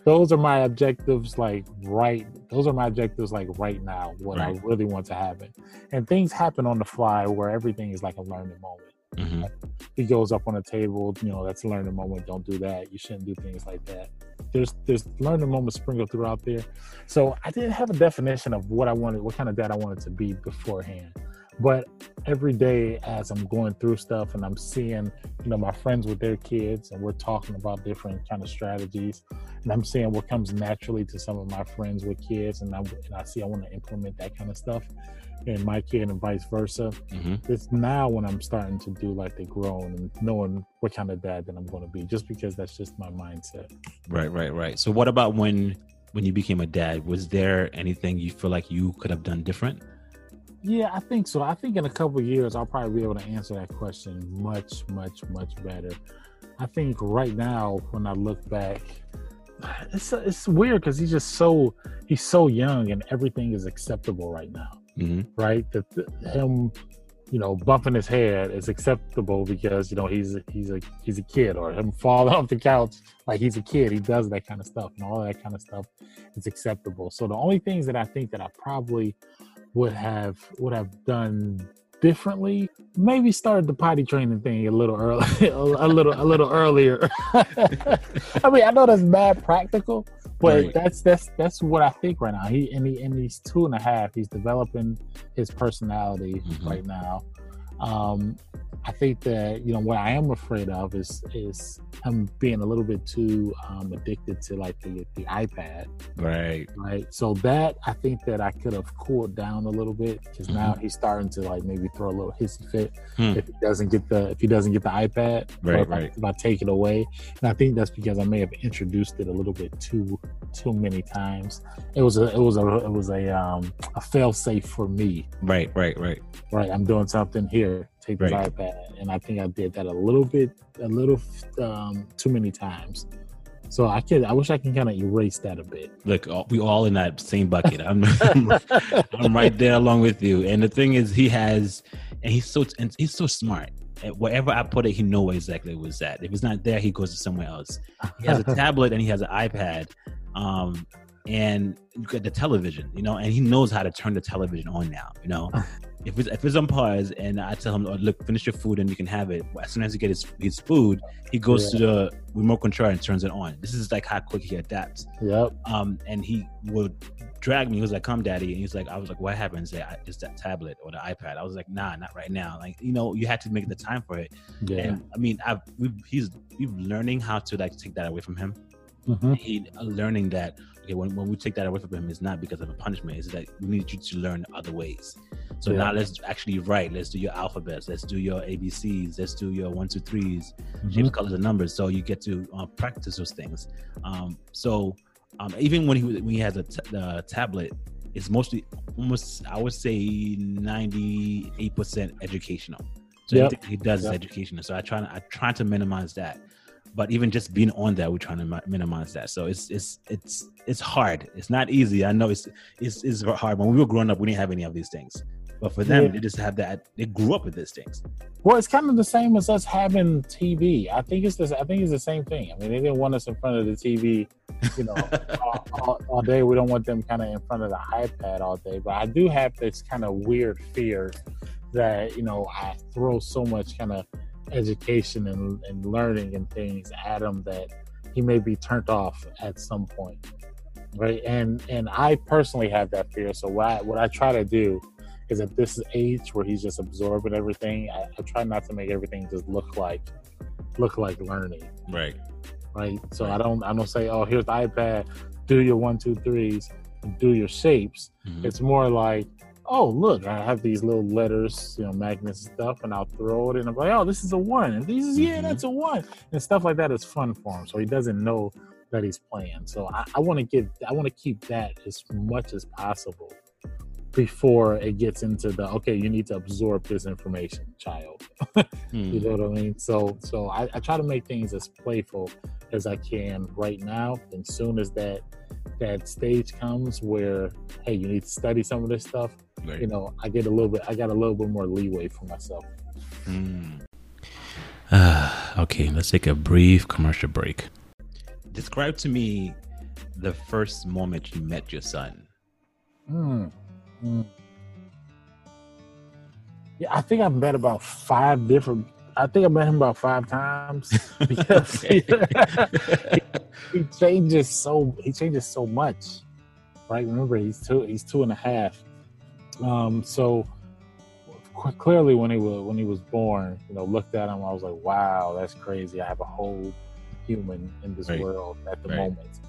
those are my objectives like right those are my objectives like right now what right. i really want to happen. And things happen on the fly where everything is like a learning moment mm-hmm. he goes up on a table you know that's a learning moment don't do that you shouldn't do things like that. There's there's learning moments sprinkled throughout there. So i didn't have a definition of what i wanted what kind of dad i wanted to be beforehand but every day as i'm going through stuff and i'm seeing you know my friends with their kids and we're talking about different kind of strategies and i'm seeing what comes naturally to some of my friends with kids and i, and I see i want to implement that kind of stuff in my kid and vice versa mm-hmm. it's now when i'm starting to do like the grown and knowing what kind of dad that i'm going to be just because that's just my mindset. Right right right. So what about when when you became a dad was there anything you feel like you could have done different yeah, I think so. I think in a couple years, I'll probably be able to answer that question much, much, much better. I think right now, when I look back, it's it's weird because he's just so he's so young and everything is acceptable right now, mm-hmm. right? That him, you know, bumping his head is acceptable because you know he's he's a he's a kid, or him falling off the couch like he's a kid. He does that kind of stuff, and all that kind of stuff is acceptable. So the only things that I think that I probably would have would have done differently maybe started the potty training thing a little early a little a little earlier i mean i know that's bad practical but right. that's that's that's what i think right now he and, he and he's two and a half he's developing his personality mm-hmm. right now um I think that you know what I am afraid of is is him being a little bit too um, addicted to like the the iPad. Right. Right. So that I think that I could have cooled down a little bit because mm-hmm. now he's starting to like maybe throw a little hissy fit hmm. if he doesn't get the if he doesn't get the iPad. Right. right. If I take it away, and I think that's because I may have introduced it a little bit too too many times. It was a it was a it was a um a fail safe for me. Right. Right. Right. Right. I'm doing something here take this right. iPad, and I think I did that a little bit, a little um, too many times. So I can, I wish I can kind of erase that a bit. Look, we all in that same bucket. I'm, I'm right there along with you. And the thing is, he has, and he's so, and he's so smart. And wherever I put it, he knows exactly where that. If it's not there, he goes to somewhere else. He has a tablet and he has an iPad. Um, and you get the television, you know, and he knows how to turn the television on now, you know. if it's if it's on pause and I tell him, oh, look, finish your food and you can have it. As soon as he gets his, his food, he goes yeah. to the remote control and turns it on. This is like how quick he adapts. Yep. Um, and he would drag me. He was like, "Come, daddy," and he's like, "I was like, what happened?" Say, "It's that tablet or the iPad." I was like, "Nah, not right now." Like, you know, you had to make the time for it. Yeah. And I mean, I've we've, he's we've learning how to like take that away from him. Mm-hmm. He uh, learning that okay, when, when we take that away from him, it's not because of a punishment. It's that we need you to learn other ways. So yeah. now let's actually write. Let's do your alphabets. Let's do your ABCs. Let's do your one, two, threes, mm-hmm. shapes, colors, and numbers. So you get to uh, practice those things. Um, so um, even when he when he has a t- tablet, it's mostly almost I would say ninety eight percent educational. So yep. he does yep. is educational. So I try I try to minimize that but even just being on that we're trying to minimize that. So it's it's it's it's hard. It's not easy. I know it's it's, it's hard. When we were growing up we didn't have any of these things. But for them yeah. they just have that they grew up with these things. Well it's kind of the same as us having tv i think it's this i think it's the same thing. I mean they didn't want us in front of the tv you know all, all, all, day. We don't want them kind of in front of the ipad all day. But i do have this kind of weird fear that you know i throw so much kind of education and, and learning and things at him that he may be turned off at some point right and and i personally have that fear so what I, what I try to do is at this age where he's just absorbing everything I, I try not to make everything just look like look like learning right right? So right. I don't I don't say, oh, here's the iPad, do your one, two, threes, do your shapes. Mm-hmm. It's more like, oh, look, I have these little letters, you know, magnets and stuff, and I'll throw it in. I'm like, oh, this is a one, and these is yeah, mm-hmm. that's a one, and stuff like that is fun for him. So he doesn't know that he's playing. So I, I want to give, I want to keep that as much as possible before it gets into the okay you need to absorb this information child mm. you hmm. know what i mean so so I, I, try to make things as playful as i can right now and soon as that that stage comes where hey you need to study some of this stuff right. you know i get a little bit i got a little bit more leeway for myself mm. uh, okay let's take a brief commercial break describe to me the first moment you met your son mm. Mm. Yeah, I think I've met about five different. I think I met him about five times because he, he, changes so he changes so much. Right? Remember, he's two. He's two and a half. Um, so clearly, when he was when he was born, you know, looked at him, I was like, "Wow, that's crazy." I have a whole human in this right. world at the right. moment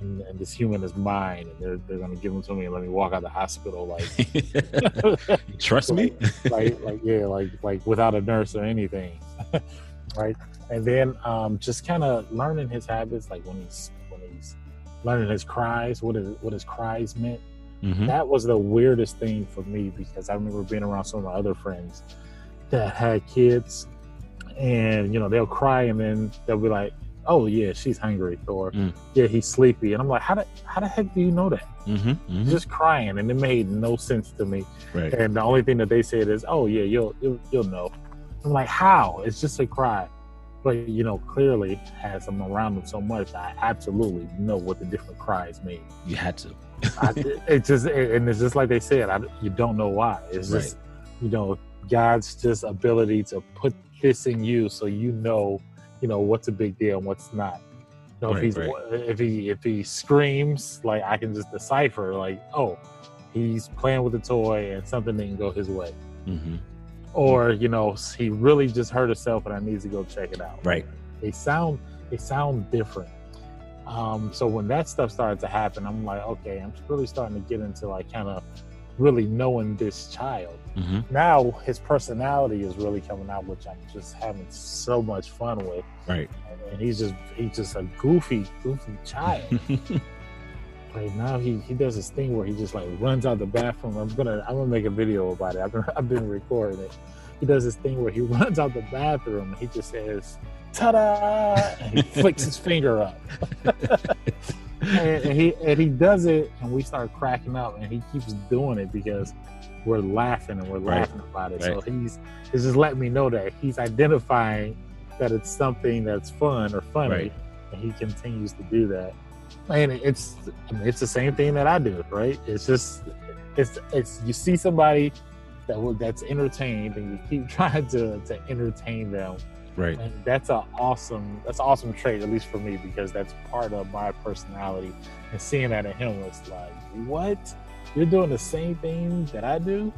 and, and, this human is mine, and they're they're gonna give them to me and let me walk out of the hospital like. Trust me. like like yeah, like like without a nurse or anything, right? And then um, just kind of learning his habits, like when he's when he's learning his cries, what is what his cries meant. Mm-hmm. That was the weirdest thing for me because I remember being around some of my other friends that had kids, and you know they'll cry and then they'll be like, oh yeah, she's hungry, or mm. yeah, he's sleepy, and I'm like, how the how the heck do you know that? Mm-hmm, mm-hmm. Just crying, and it made no sense to me. Right. And the only thing that they said is, oh yeah, you'll you'll, you'll know. I'm like, how? It's just a cry. But you know, clearly, as I'm around them so much, I absolutely know what the different cries mean. You had to. I, it's just, and it's just like they said, I, you don't know why. It's right. just, you know, God's just ability to put this in you so you know you know what's a big deal and what's not. You know, right, if he's right. if he if he screams, like I can just decipher, like oh, he's playing with a toy and something didn't go his way, mm-hmm. or you know he really just hurt himself and I need to go check it out. Right. They sound they sound different. Um, so when that stuff started to happen, I'm like, okay, I'm really starting to get into like kind of really knowing this child. Mm-hmm. Now his personality is really coming out, which I'm just having so much fun with. Right. And, and he's just he's just a goofy, goofy child. right now he, he does this thing where he just like runs out the bathroom. I'm gonna I'm gonna make a video about it. I've been I've been recording it. He does this thing where he runs out the bathroom and he just says, Ta-da! And he flicks his finger up. and, and, he and he does it, and we start cracking up, and he keeps doing it because we're laughing and we're right. laughing about it. Right. So he's he's just letting me know that he's identifying that it's something that's fun or funny, right. and he continues to do that. And it's I mean, it's the same thing that I do, right? It's just it's it's you see somebody that that's entertained, and you keep trying to to entertain them Right. And that's an awesome that's an awesome trait, at least for me, because that's part of my personality. And seeing that in him was like, what? You're doing the same thing that I do?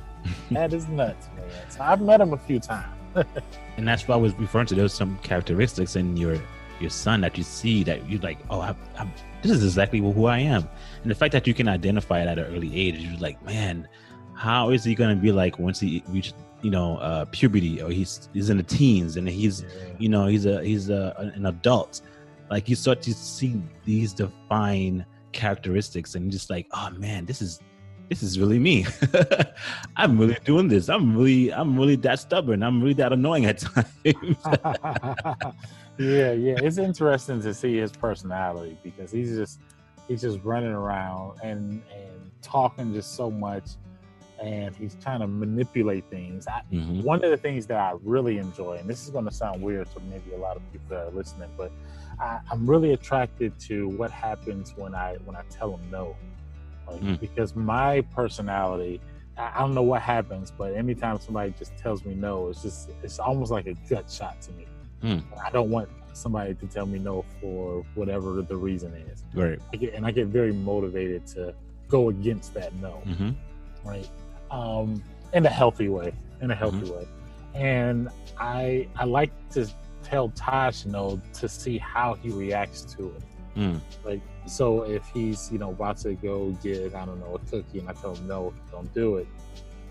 that is nuts, man. So I've met him a few times. and that's why I was referring to those some characteristics in your your son that you see that you're like, oh, I, I, this is exactly who I am. And the fact that you can identify it at an early age, you're like, man, how is he going to be like once he reaches you know uh, puberty or he's he's in the teens and he's yeah. you know he's a he's a, an adult like you start to see these defined characteristics and just like oh man this is this is really me. I'm really doing this. I'm really i'm really that stubborn. I'm really that annoying at times. Yeah yeah. It's interesting to see his personality because he's just he's just running around and and talking just so much and he's trying to manipulate things. I, mm-hmm. One of the things that I really enjoy, and this is going to sound weird to maybe a lot of people that are listening, but I, I'm really attracted to what happens when I when I tell him no, like, mm. because my personality. I, I don't know what happens, but anytime somebody just tells me no, it's just it's almost like a gut shot to me. Mm. I don't want somebody to tell me no for whatever the reason is. Right. I get, and I get very motivated to go against that no. Mm-hmm. Right um, in a healthy way, in a healthy mm-hmm. way. And I I like to tell Taj no to see how he reacts to it. Mm. Like, so if he's, you know, about to go get, I don't know, a cookie and I tell him, no, don't do it,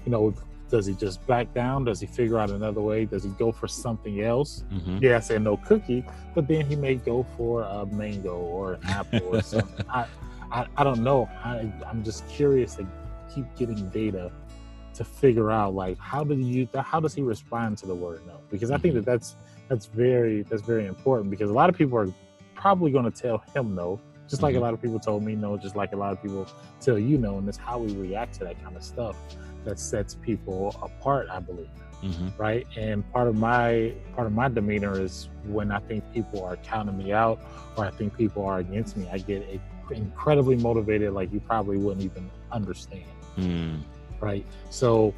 you know, does he just back down? Does he figure out another way? Does he go for something else? Mm-hmm. Yeah, I said no cookie, but then he may go for a mango or an apple or something. I, I, I don't know. I, I'm just curious to keep getting data to figure out like how did you how does he respond to the word no? Because I think that mm-hmm. that's that's very that's very important because a lot of people are probably going to tell him no, just like mm-hmm. a lot of people told me no, just like a lot of people tell you no, and it's how we react to that kind of stuff that sets people apart, I believe. Mm-hmm. Right. And part of my part of my demeanor is when I think people are counting me out or I think people are against me, I get incredibly motivated like you probably wouldn't even understand. Mm. Right. So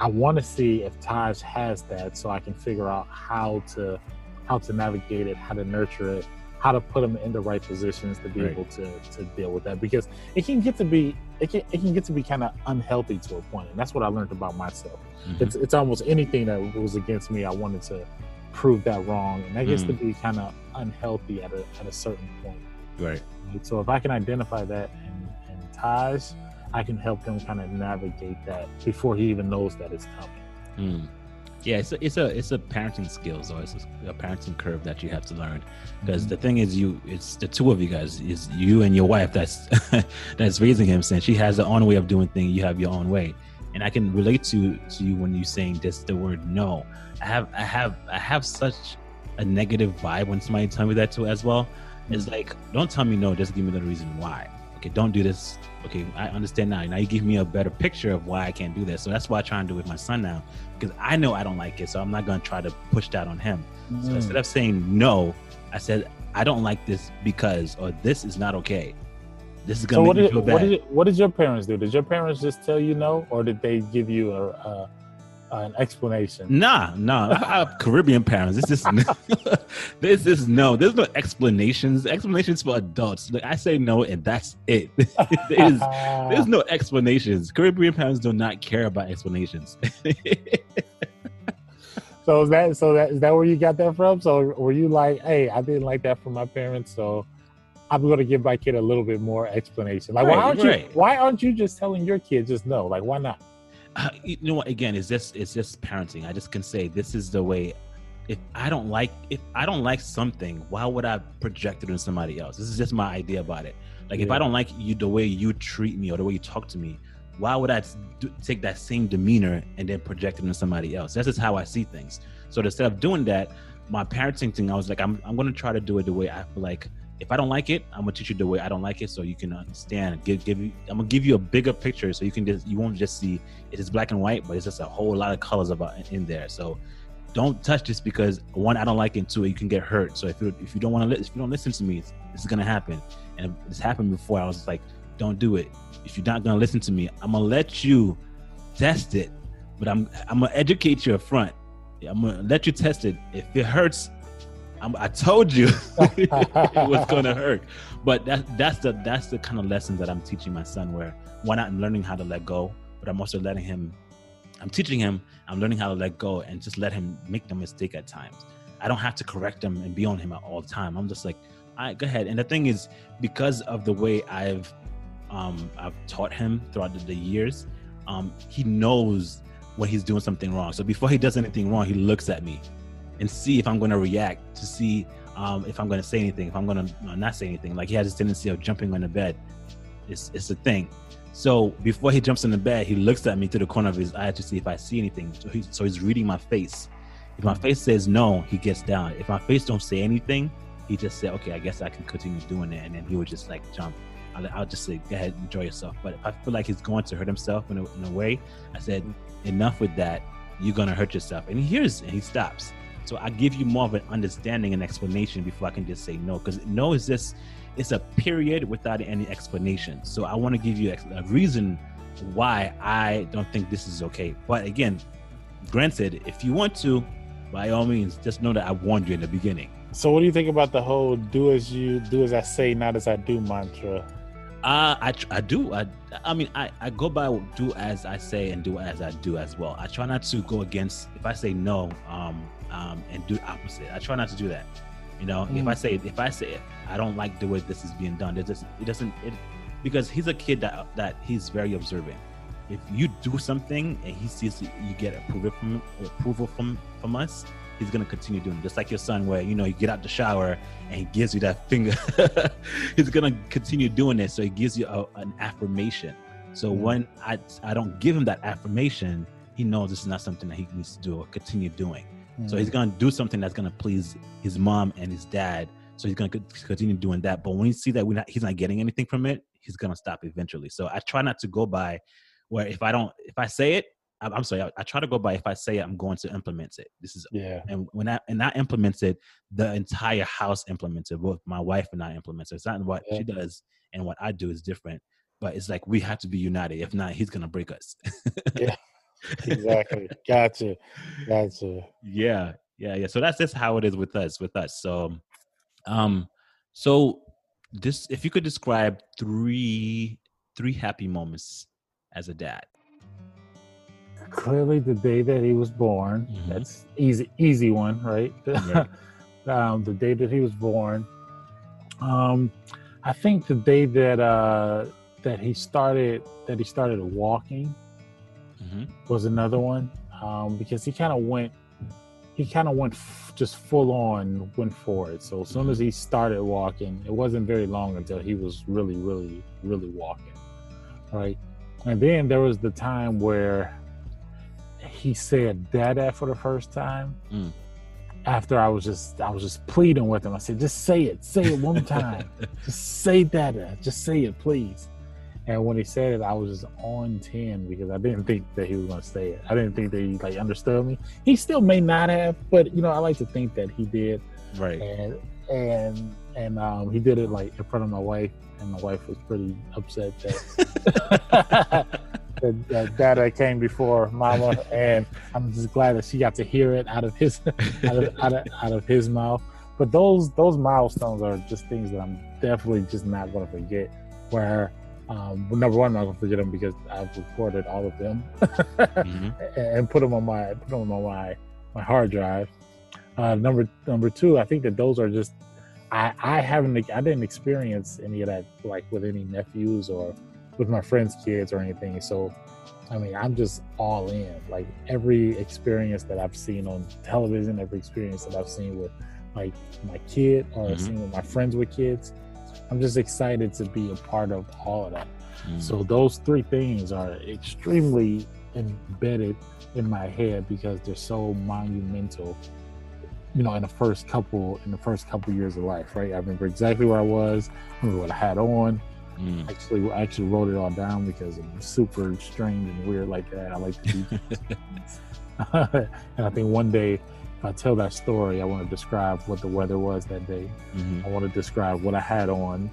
I want to see if Taj has that so I can figure out how to how to navigate it, how to nurture it, how to put them in the right positions to be right. able to to deal with that because it can get to be it can it can get to be kind of unhealthy to a point and that's what I learned about myself. Mm-hmm. It's it's almost anything that was against me I wanted to prove that wrong and that gets mm-hmm. to be kind of unhealthy at a at a certain point. Right. So if I can identify that and, and ties, I can help them kind of navigate that before he even knows that it's coming. Mm yeah it's a, it's a it's a parenting skills or it's a, parenting curve that you have to learn because mm-hmm. the thing is you it's the two of you guys is you and your wife that's that's raising him since she has her own way of doing things you have your own way and i can relate to to you when you saying just the word no i have i have i have such a negative vibe when somebody tell me that too as well it's mm-hmm. like don't tell me no just give me the reason why okay don't do this okay, I understand now. Now you give me a better picture of why I can't do this. So that's why I try and do with my son now because I know I don't like it. So I'm not going to try to push that on him. Mm. So instead of saying no, I said, I don't like this because, or this is not okay. This is going to so make me feel bad. What did, what did your parents do? Did your parents just tell you no, or did they give you a, a an explanation. Nah, nah. I have Caribbean parents. This is this is no. There's no explanations. Explanations for adults. Like I say no, and that's it. there's, there's no explanations. Caribbean parents do not care about explanations. so is that so that is that where you got that from? So were you like, hey, I didn't like that from my parents, so I'm going to give my kid a little bit more explanation. Like, right, why aren't right. you? Why aren't you just telling your kid just no? Like, why not? Uh, you know what? Again, it's just it's just parenting. I just can say this is the way. If I don't like if I don't like something, why would I project it on somebody else? This is just my idea about it. Like yeah. if I don't like you the way you treat me or the way you talk to me, why would I do, take that same demeanor and then project it on somebody else? That's just how I see things. So instead of doing that, my parenting thing, I was like, I'm I'm gonna try to do it the way I feel like if I don't like it, I'm gonna teach you the way I don't like it, so you can understand. Give, give you, I'm gonna give you a bigger picture, so you can just, you won't just see it is black and white, but it's just a whole lot of colors about in there. So don't touch this because one, I don't like it. Two, you can get hurt. So if you if you don't want to, if you don't listen to me, this is gonna happen. And this happened before. I was like, don't do it. If you're not gonna listen to me, I'm gonna let you test it, but I'm I'm gonna educate you up front. I'm gonna let you test it. If it hurts, I'm, i told you it was going to hurt. But that, that's the that's the kind of lessons that I'm teaching my son. Where one, I'm learning how to let go, but I'm also letting him. I'm teaching him. I'm learning how to let go and just let him make the mistake at times. I don't have to correct him and be on him at all the time. I'm just like, all right, go ahead. And the thing is, because of the way I've um, I've taught him throughout the, the years, um, he knows when he's doing something wrong. So before he does anything wrong, he looks at me and see if I'm going to react to see um, if I'm going to say anything, if I'm going to not say anything. Like he has this tendency of jumping on the bed. It's it's a thing. So before he jumps in the bed, he looks at me through the corner of his eye to see if I see anything. So, he, so he's reading my face. If my face says no, he gets down. If my face don't say anything, he just said, "Okay, I guess I can continue doing it," and then he would just like jump. I'll, I'll just say, "Go ahead, enjoy yourself." But I feel like he's going to hurt himself in a, in a way, I said, "Enough with that. You're gonna hurt yourself." And he hears and he stops. So I give you more of an understanding and explanation before I can just say no, because no is just it's a period without any explanation. So I want to give you a reason why I don't think this is okay. But again, granted, if you want to, by all means, just know that I warned you in the beginning. So what do you think about the whole "do as you do as I say, not as I do" mantra? Uh, I I do. I I mean, I I go by do as I say and do as I do as well. I try not to go against. If I say no, um, um, and do opposite. I try not to do that. You know, mm. if I mm. say if I say I don't like the way this is being done, it doesn't it doesn't it because he's a kid that that he's very observant. If you do something and he sees you get approval from approval from from us, he's gonna continue doing it. Just like your son, where you know you get out the shower and he gives you that finger, he's gonna continue doing it. So he gives you a, an affirmation. So mm. when I I don't give him that affirmation, he knows this is not something that he needs to do or continue doing. So he's mm. gonna do something that's gonna please his mom and his dad. So he's gonna continue doing that. But when you see that we're not, he's not getting anything from it, he's gonna stop eventually. So I try not to go by where if I don't, if I say it, I'm sorry, I, I, try to go by if I say it, I'm going to implement it. This is yeah. And when I and I implement it, the entire house implements it. Both my wife and I implement it. It's not what yeah. she does and what I do is different. But it's like we have to be united. If not, he's gonna break us. yeah. Exactly. Gotcha. Gotcha. Yeah. Yeah. Yeah. So that's just how it is with us. With us. So, um, so this, if you could describe three three happy moments as a dad clearly the day that he was born. Mm-hmm. That's easy, easy one, right? right. um, the day that he was born. Um, I think the day that uh, that he started that he started walking mm-hmm. was another one um, because he kind of went he kind of went f- just full on went for it. So as soon as mm-hmm. he started walking, it wasn't very long until he was really, really, really walking, right? And then there was the time where he said "dada" for the first time. Mm. After I was just I was just pleading with him. I said, just say it, say it one time. just say "dada," just say it, please. And when he said it, I was just on ten because I didn't think that he was gonna say it. I didn't think that he like understood me. He still may not have, but you know, I like to think that he did. Right. And and and um, he did it like in front of my wife, and my wife was pretty upset that that, that dada came before mama and i'm just glad that she got to hear it out of his out, of, out, of, out of his mouth but those those milestones are just things that i'm definitely just not going to forget where um, number one, I'm not gonna forget them because I've recorded all of them mm-hmm. and put them on my put them on my my hard drive. Uh, number number two, I think that those are just I I haven't I didn't experience any of that like with any nephews or with my friends' kids or anything. So, I mean, I'm just all in. Like every experience that I've seen on television, every experience that I've seen with like my kid or mm-hmm. seen with my friends with kids, I'm just excited to be a part of all of that. Mm-hmm. So those three things are extremely embedded in my head because they're so monumental you know in the first couple in the first couple years of life right i remember exactly where i was I remember what i had on Mm. Actually, I actually wrote it all down because I'm super strange and weird like that. I like to do and I think one day, I tell that story, I want to describe what the weather was that day. Mm-hmm. I want to describe what I had on,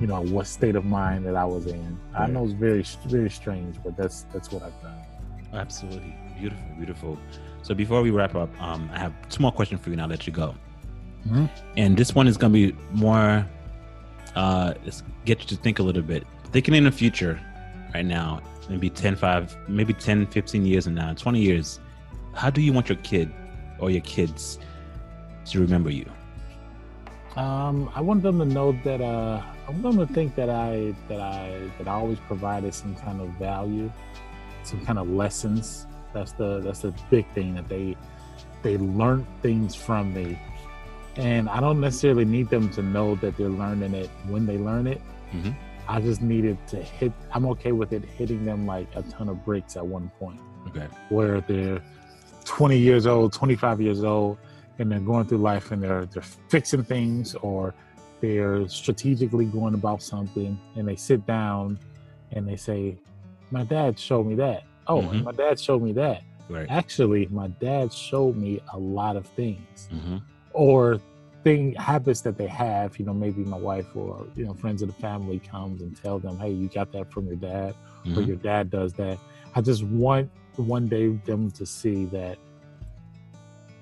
you know, what state of mind that I was in. I know it's very, very strange, but that's that's what I've done. Absolutely, beautiful, beautiful. So before we wrap up, um, I have two more questions for you, and I'll let you go. Mm-hmm. And this one is going to be more uh, get you to think a little bit. Thinking in the future right now, maybe 10, 5, maybe 10, 15 years and now, 20 years, how do you want your kid or your kids to remember you? Um, I want them to know that uh, I want them to think that I that I that I always provided some kind of value, some kind of lessons. That's the that's the big thing that they they learned things from me and I don't necessarily need them to know that they're learning it when they learn it. Mm-hmm. I just needed to hit. I'm okay with it hitting them like a ton of bricks at one point. Okay. Where they're 20 years old, 25 years old, and they're going through life and they're they're fixing things or they're strategically going about something, and they sit down and they say, "My dad showed me that." Oh, mm-hmm. my dad showed me that. Right. Actually, my dad showed me a lot of things. Mm-hmm or thing habits that they have you know maybe my wife or you know friends of the family comes and tell them hey you got that from your dad mm-hmm. or your dad does that i just want one day them to see that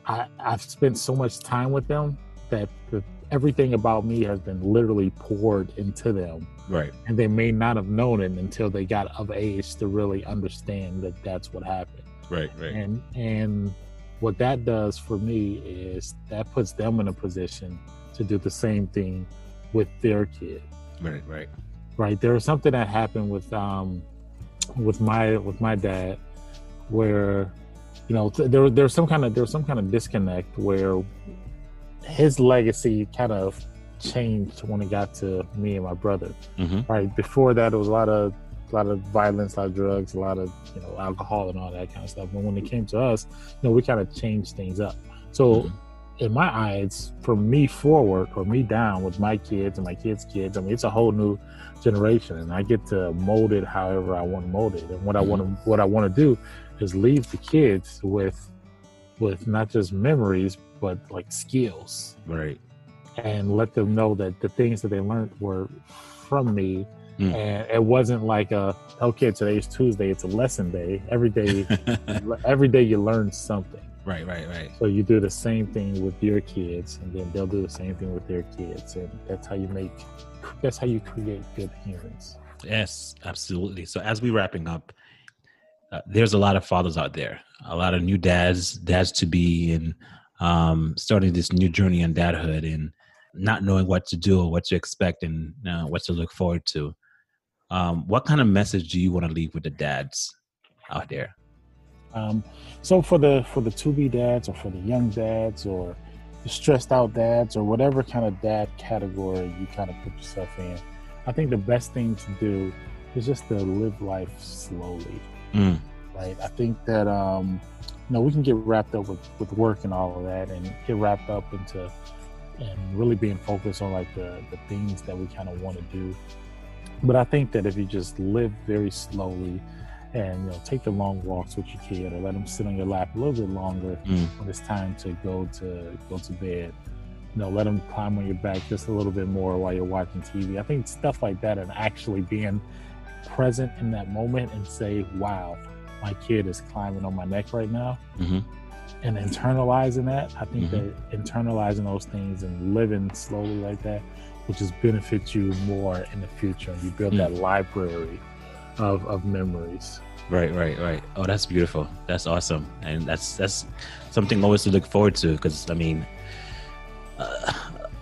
i i've spent so much time with them that the, everything about me has been literally poured into them. Right. And they may not have known it until they got of age to really understand that that's what happened. Right, right. And and what that does for me is that puts them in a position to do the same thing with their kid. Right, right. Right. There was something that happened with um with my with my dad where you know there there's some kind of there's some kind of disconnect where his legacy kind of changed when it got to me and my brother. Mm-hmm. Right before that, it was a lot of a lot of violence, a lot of drugs, a lot of you know alcohol and all that kind of stuff. But when it came to us, you know, we kind of changed things up. So. Mm-hmm. In my eyes, from me forward or me down with my kids and my kids' kids, I mean, it's a whole new generation, and I get to mold it however I want to mold it. And what mm-hmm. I want to what I want to do is leave the kids with with not just memories but like skills. Right. And let them know that the things that they learned were from me. Mm. and it wasn't like a okay today's tuesday it's a lesson day. Every day every day you learn something. Right right right. So you do the same thing with your kids and then they'll do the same thing with their kids and that's how you make that's how you create good humans. Yes absolutely. So as we wrapping up uh, there's a lot of fathers out there, a lot of new dads, dads to be, and um, starting this new journey in dadhood and not knowing what to do or what to expect and uh, what to look forward to. Um, what kind of message do you want to leave with the dads out there? Um, so for the for the to be dads or for the young dads or the stressed out dads or whatever kind of dad category you kind of put yourself in, I think the best thing to do is just to live life slowly. Mm. Right. I think that um, you know we can get wrapped up with, with work and all of that, and get wrapped up into and really being focused on like the the things that we kind of want to do. But I think that if you just live very slowly and you know take the long walks with your kid or let them sit on your lap a little bit longer mm. when it's time to go to go to bed you know let them climb on your back just a little bit more while you're watching tv i think stuff like that and actually being present in that moment and say, wow, my kid is climbing on my neck right now. Mm-hmm. And internalizing that, I think mm-hmm. that internalizing those things and living slowly like that will just benefit you more in the future. And you build mm-hmm. that library of, of memories. Right, right, right. Oh, that's beautiful. That's awesome, and that's that's something always to look forward to. Because I mean, uh,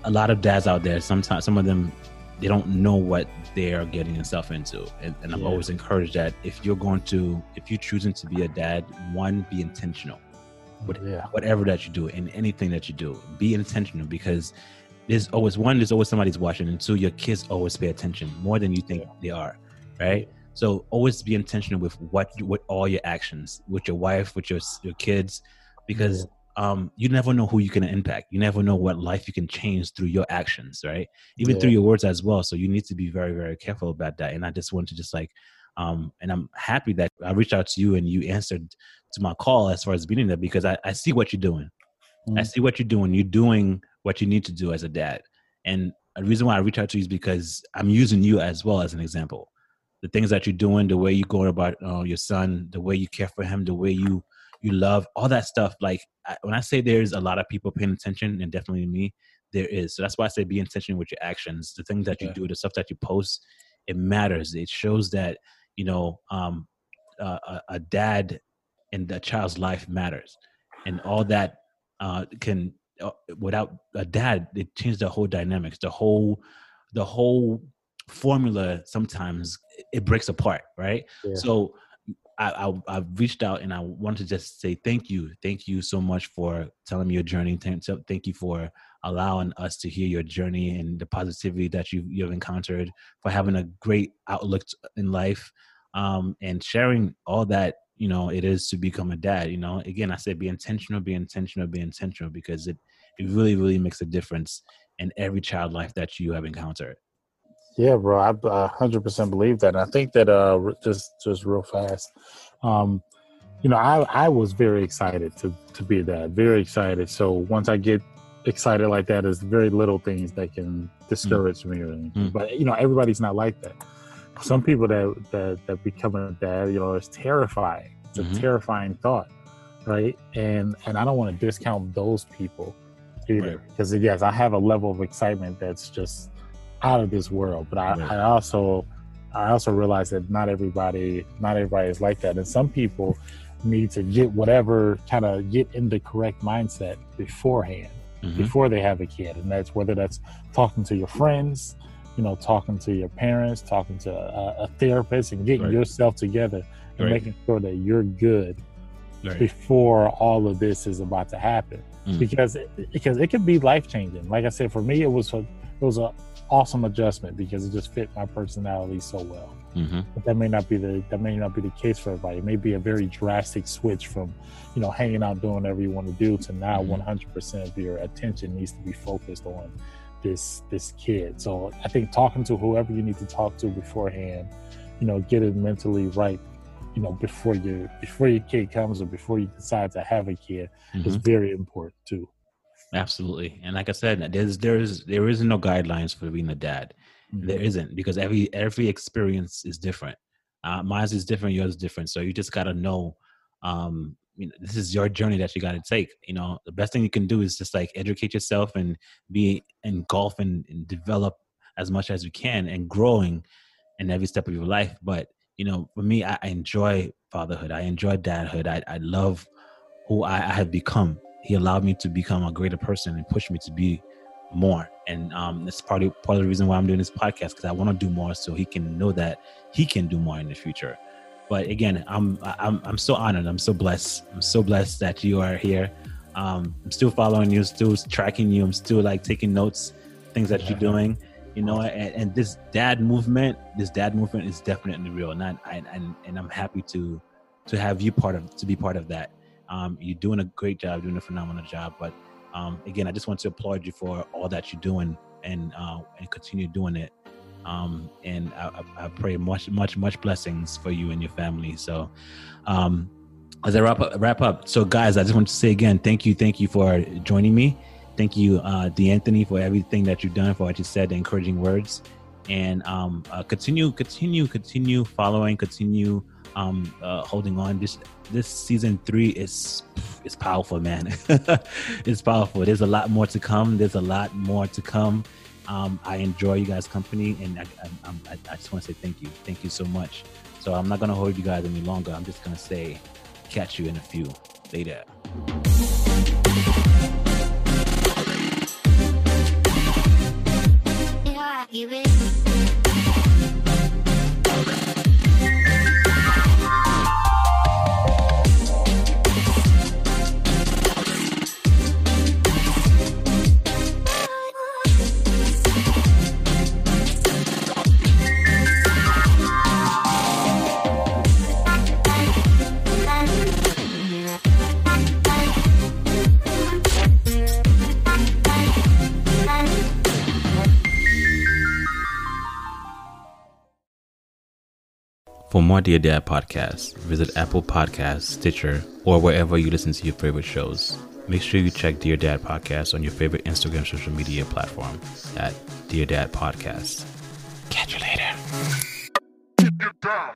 a lot of dads out there, sometimes some of them they don't know what they are getting themselves into. And, and I'm yeah. always encouraged that if you're going to, if you're choosing to be a dad, one, be intentional. Yeah. whatever that you do and anything that you do, be intentional because there's always one, there's always somebody's watching, and two, your kids always pay attention more than you think yeah. they are, right? So always be intentional with what with all your actions, with your wife, with your your kids, because um, you never know who you can impact. You never know what life you can change through your actions, right? Even yeah. through your words as well. So you need to be very, very careful about that. And I just want to just like, um, and I'm happy that I reached out to you and you answered to my call as far as being there because I, I see what you're doing. Mm-hmm. I see what you're doing. You're doing what you need to do as a dad. And the reason why I reach out to you is because I'm using you as well as an example. The things that you're doing, the way you go about uh, your son, the way you care for him, the way you you love all that stuff like when i say there's a lot of people paying attention and definitely me there is. So that's why i say be intentional with your actions. The things that you yeah. do the stuff that you post it matters. It shows that you know um, a, a, dad in the child's life matters. And all that uh, can uh, without a dad it changed the whole dynamics. The whole the whole formula sometimes it breaks apart right? Yeah. so I, I have reached out and I want to just say thank you, thank you so much for telling me your journey. Thank, you for allowing us to hear your journey and the positivity that you you've encountered, for having a great outlook in life, um, and sharing all that you know it is to become a dad. You know, again, I said be intentional, be intentional, be intentional because it it really really makes a difference in every child life that you have encountered. Yeah, bro, I hundred percent believe that. And I think that uh, just just real fast, um, you know, I I was very excited to to be that, very excited. So once I get excited like that, there's very little things that can discourage mm. me or anything. Mm. But you know, everybody's not like that. Some people that that that become a dad, you know, it's terrifying. It's mm-hmm. a terrifying thought, right? And and I don't want to discount those people either. Because right. yes, I have a level of excitement that's just out of this world. But I, right. I also I also realize that not everybody not everybody is like that. And some people need to get whatever kind of get in the correct mindset beforehand, mm-hmm. before they have a kid. And that's whether that's talking to your friends, you know, talking to your parents, talking to a, a therapist, and getting right. yourself together and right. making sure that you're good right. before all of this is about to happen. Mm. Because because it could be life changing. Like I said, for me, it was a it was a awesome adjustment because it just fit my personality so well. Mm-hmm. But that may not be the that may not be the case for everybody. It may be a very drastic switch from, you know, hanging out doing whatever you want to do to now mm-hmm. 100% of your attention needs to be focused on this this kid. So I think talking to whoever you need to talk to beforehand, you know, get it mentally right, you know, before you before your kid comes or before you decide to have a kid mm-hmm. is very important too. Absolutely. And like I said, there's there's there isn't no guidelines for being a dad. Mm-hmm. There isn't because every every experience is different. Uh, mine is different, yours is different. So you just gotta know, um, you know, this is your journey that you gotta take. You know, the best thing you can do is just like educate yourself and be engulfed and, and develop as much as you can and growing in every step of your life. But you know, for me, I, I enjoy fatherhood. I enjoy dadhood. I, I love who I, I have become he allowed me to become a greater person and pushed me to be more. And um, that's part of, part of the reason why I'm doing this podcast because I want to do more so he can know that he can do more in the future. But again, I'm I'm I'm so honored. I'm so blessed. I'm so blessed that you are here. Um, I'm still following you, still tracking you. I'm still like taking notes, things that you're doing. You know, and, and this dad movement, this dad movement is definitely real, and I, and and I'm happy to to have you part of to be part of that. Um, you're doing a great job, doing a phenomenal job. But um, again, I just want to applaud you for all that you're doing and uh, and continue doing it. Um, and I, I, pray much, much, much blessings for you and your family. So, um, as I wrap up, wrap up. So, guys, I just want to say again, thank you, thank you for joining me. Thank you, uh, D'Anthony, for everything that you've done, for what you said, the encouraging words, and um, uh, continue, continue, continue following, continue um, uh, holding on. This this season three is is powerful, man. it's powerful. There's a lot more to come. There's a lot more to come. Um, I enjoy you guys' company, and I, I, I just want to say thank you, thank you so much. So I'm not gonna hold you guys any longer. I'm just gonna say, catch you in a few. Later. For more Dear Dad podcasts, visit Apple Podcasts, Stitcher, or wherever you listen to your favorite shows. Make sure you check Dear Dad Podcast on your favorite Instagram social media platform at Dear Dad Podcast. Catch you later.